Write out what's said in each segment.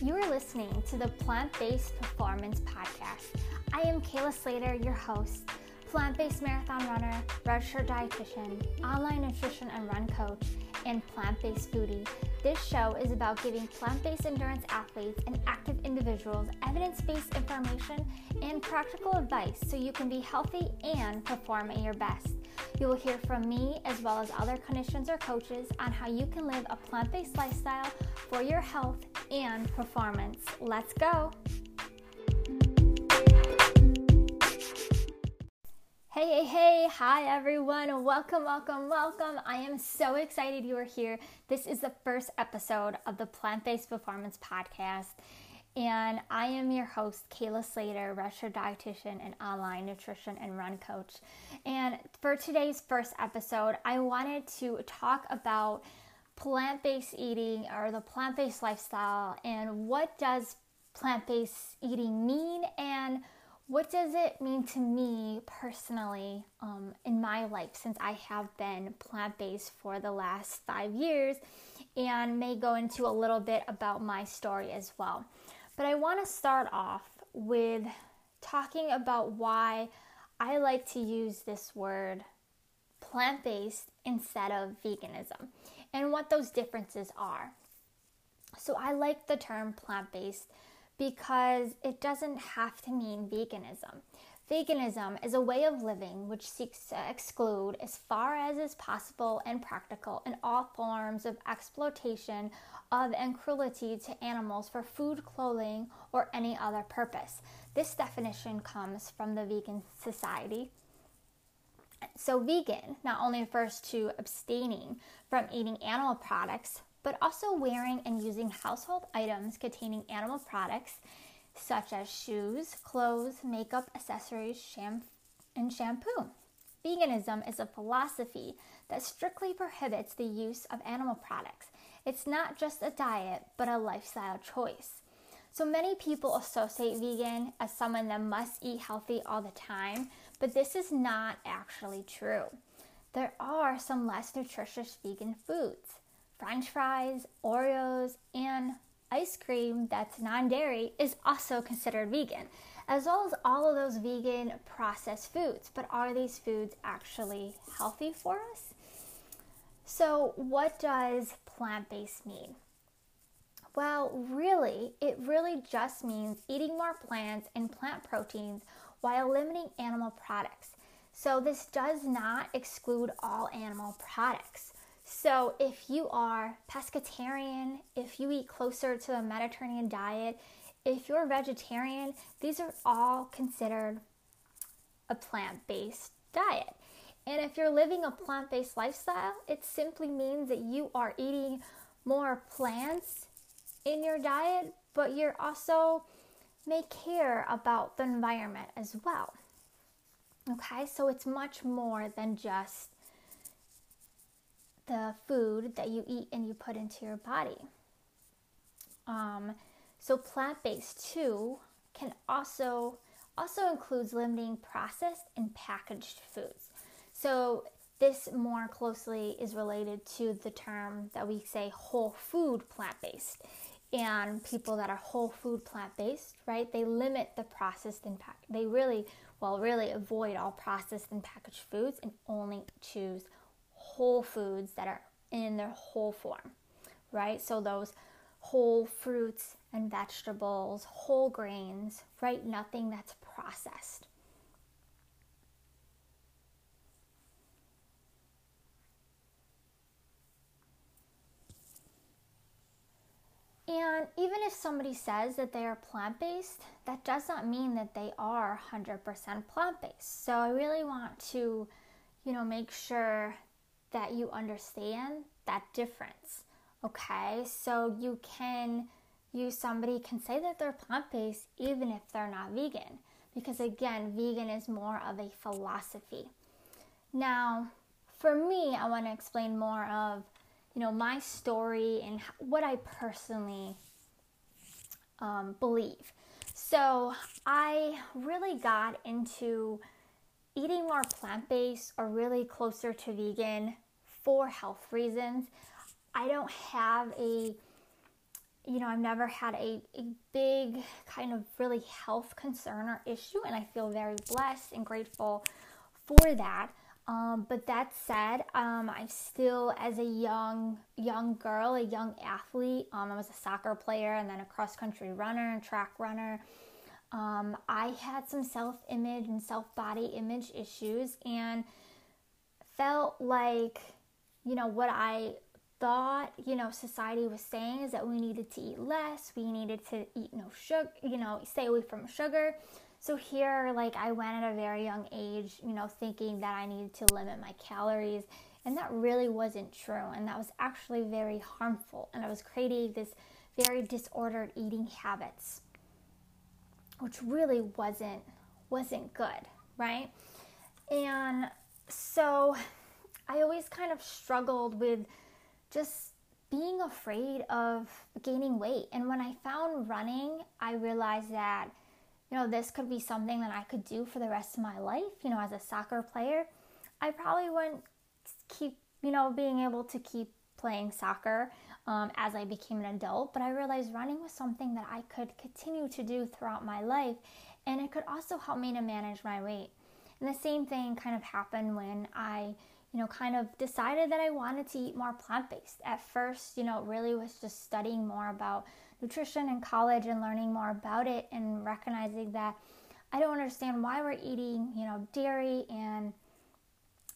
You are listening to the Plant Based Performance Podcast. I am Kayla Slater, your host, plant based marathon runner, registered dietitian, online nutrition and run coach, and plant based foodie. This show is about giving plant based endurance athletes and active individuals evidence based information and practical advice so you can be healthy and perform at your best. You will hear from me as well as other clinicians or coaches on how you can live a plant based lifestyle for your health and performance. Let's go! Hey, hey, hey, hi everyone. Welcome, welcome, welcome. I am so excited you are here. This is the first episode of the Plant Based Performance Podcast. And I am your host, Kayla Slater, registered dietitian and online nutrition and run coach. And for today's first episode, I wanted to talk about plant based eating or the plant based lifestyle and what does plant based eating mean and what does it mean to me personally um, in my life since I have been plant based for the last five years and may go into a little bit about my story as well. But I want to start off with talking about why I like to use this word plant based instead of veganism and what those differences are. So I like the term plant based because it doesn't have to mean veganism. Veganism is a way of living which seeks to exclude, as far as is possible and practical, in all forms of exploitation of and cruelty to animals for food, clothing, or any other purpose. This definition comes from the Vegan Society. So, vegan not only refers to abstaining from eating animal products, but also wearing and using household items containing animal products such as shoes, clothes, makeup, accessories, sham- and shampoo. Veganism is a philosophy that strictly prohibits the use of animal products. It's not just a diet, but a lifestyle choice. So many people associate vegan as someone that must eat healthy all the time, but this is not actually true. There are some less nutritious vegan foods. French fries, Oreos, and ice cream that's non dairy is also considered vegan, as well as all of those vegan processed foods. But are these foods actually healthy for us? So, what does plant based mean? Well, really, it really just means eating more plants and plant proteins while limiting animal products. So, this does not exclude all animal products. So, if you are pescatarian, if you eat closer to the Mediterranean diet, if you're vegetarian, these are all considered a plant based diet. And if you're living a plant based lifestyle, it simply means that you are eating more plants in your diet, but you're also may care about the environment as well. Okay, so it's much more than just the food that you eat and you put into your body. Um, so plant based too can also also includes limiting processed and packaged foods. So this more closely is related to the term that we say whole food plant based. And people that are whole food plant based, right? They limit the processed and pack. They really, well, really avoid all processed and packaged foods and only choose whole foods that are in their whole form, right? So those whole fruits and vegetables, whole grains, right? Nothing that's processed. And even if somebody says that they are plant based, that does not mean that they are 100% plant based. So I really want to, you know, make sure that you understand that difference. Okay, so you can, you somebody can say that they're plant based even if they're not vegan, because again, vegan is more of a philosophy. Now, for me, I want to explain more of, you know, my story and what I personally um, believe. So I really got into eating more plant based or really closer to vegan for health reasons. I don't have a you know, I've never had a, a big kind of really health concern or issue, and I feel very blessed and grateful for that. Um, but that said, um, I still, as a young young girl, a young athlete, um, I was a soccer player and then a cross country runner and track runner. Um, I had some self image and self body image issues and felt like, you know, what I thought, you know, society was saying is that we needed to eat less, we needed to eat no sugar, you know, stay away from sugar. So here, like, I went at a very young age, you know, thinking that I needed to limit my calories, and that really wasn't true, and that was actually very harmful, and I was creating this very disordered eating habits, which really wasn't wasn't good, right? And so I always kind of struggled with just being afraid of gaining weight. And when I found running, I realized that, you know, this could be something that I could do for the rest of my life. You know, as a soccer player, I probably wouldn't keep, you know, being able to keep playing soccer um, as I became an adult, but I realized running was something that I could continue to do throughout my life. And it could also help me to manage my weight. And the same thing kind of happened when I you know, kind of decided that I wanted to eat more plant based. At first, you know, it really was just studying more about nutrition in college and learning more about it and recognizing that I don't understand why we're eating, you know, dairy and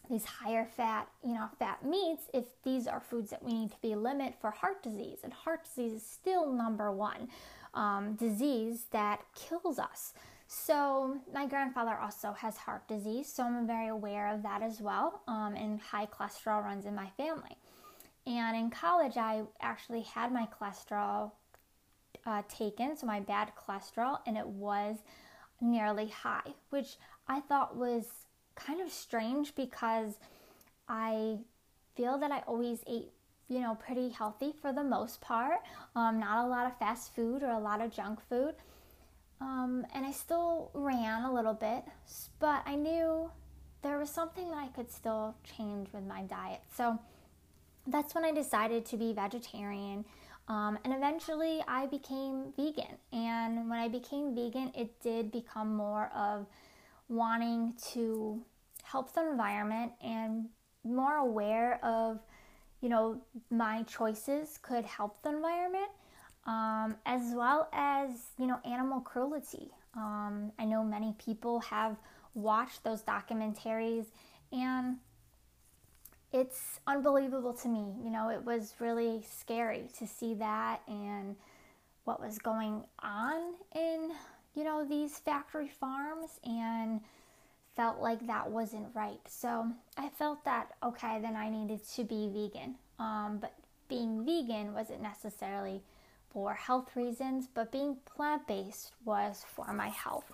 these higher fat, you know, fat meats if these are foods that we need to be limit for heart disease. And heart disease is still number one um, disease that kills us. So, my grandfather also has heart disease, so I'm very aware of that as well. Um, and high cholesterol runs in my family. And in college, I actually had my cholesterol uh, taken, so my bad cholesterol, and it was nearly high, which I thought was kind of strange because I feel that I always ate, you know, pretty healthy for the most part. Um, not a lot of fast food or a lot of junk food. Um, and I still ran a little bit, but I knew there was something that I could still change with my diet. So that's when I decided to be vegetarian. Um, and eventually I became vegan. And when I became vegan, it did become more of wanting to help the environment and more aware of, you know, my choices could help the environment um, as well as you know animal cruelty. Um, I know many people have watched those documentaries, and it's unbelievable to me. You know, it was really scary to see that and what was going on in you know these factory farms and felt like that wasn't right. So I felt that okay, then I needed to be vegan. Um, but being vegan wasn't necessarily for health reasons, but being plant based was for my health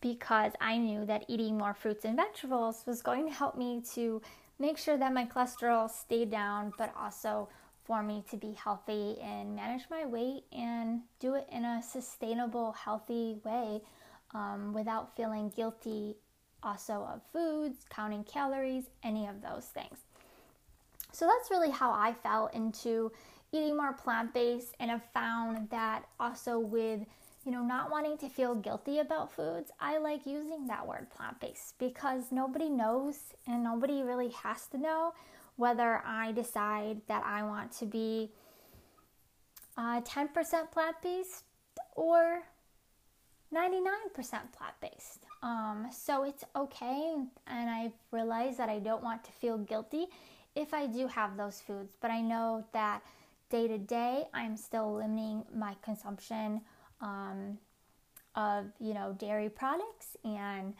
because I knew that eating more fruits and vegetables was going to help me to make sure that my cholesterol stayed down, but also for me to be healthy and manage my weight and do it in a sustainable, healthy way um, without feeling guilty also of foods, counting calories, any of those things. So that's really how I fell into eating more plant based and have found that also with you know not wanting to feel guilty about foods i like using that word plant based because nobody knows and nobody really has to know whether i decide that i want to be uh, 10% plant based or 99% plant based. Um, so it's okay, and I've realized that I don't want to feel guilty if I do have those foods, but I know that day to day, I'm still limiting my consumption um, of you know dairy products and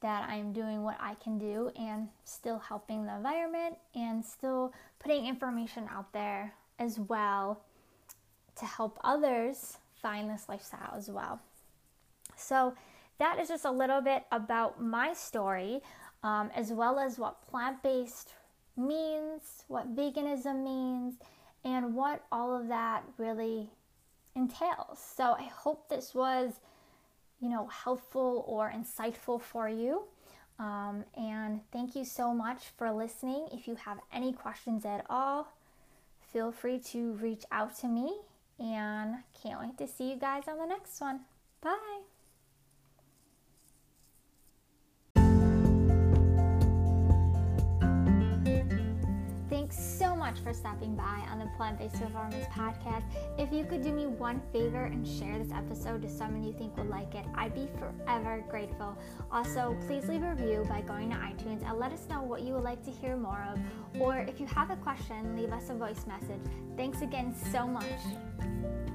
that I'm doing what I can do and still helping the environment and still putting information out there as well to help others find this lifestyle as well. So, that is just a little bit about my story, um, as well as what plant based means, what veganism means, and what all of that really entails. So I hope this was, you know, helpful or insightful for you. Um, and thank you so much for listening. If you have any questions at all, feel free to reach out to me. And can't wait to see you guys on the next one. Bye. For stopping by on the Plant Based Performance Podcast. If you could do me one favor and share this episode to someone you think would like it, I'd be forever grateful. Also, please leave a review by going to iTunes and let us know what you would like to hear more of. Or if you have a question, leave us a voice message. Thanks again so much.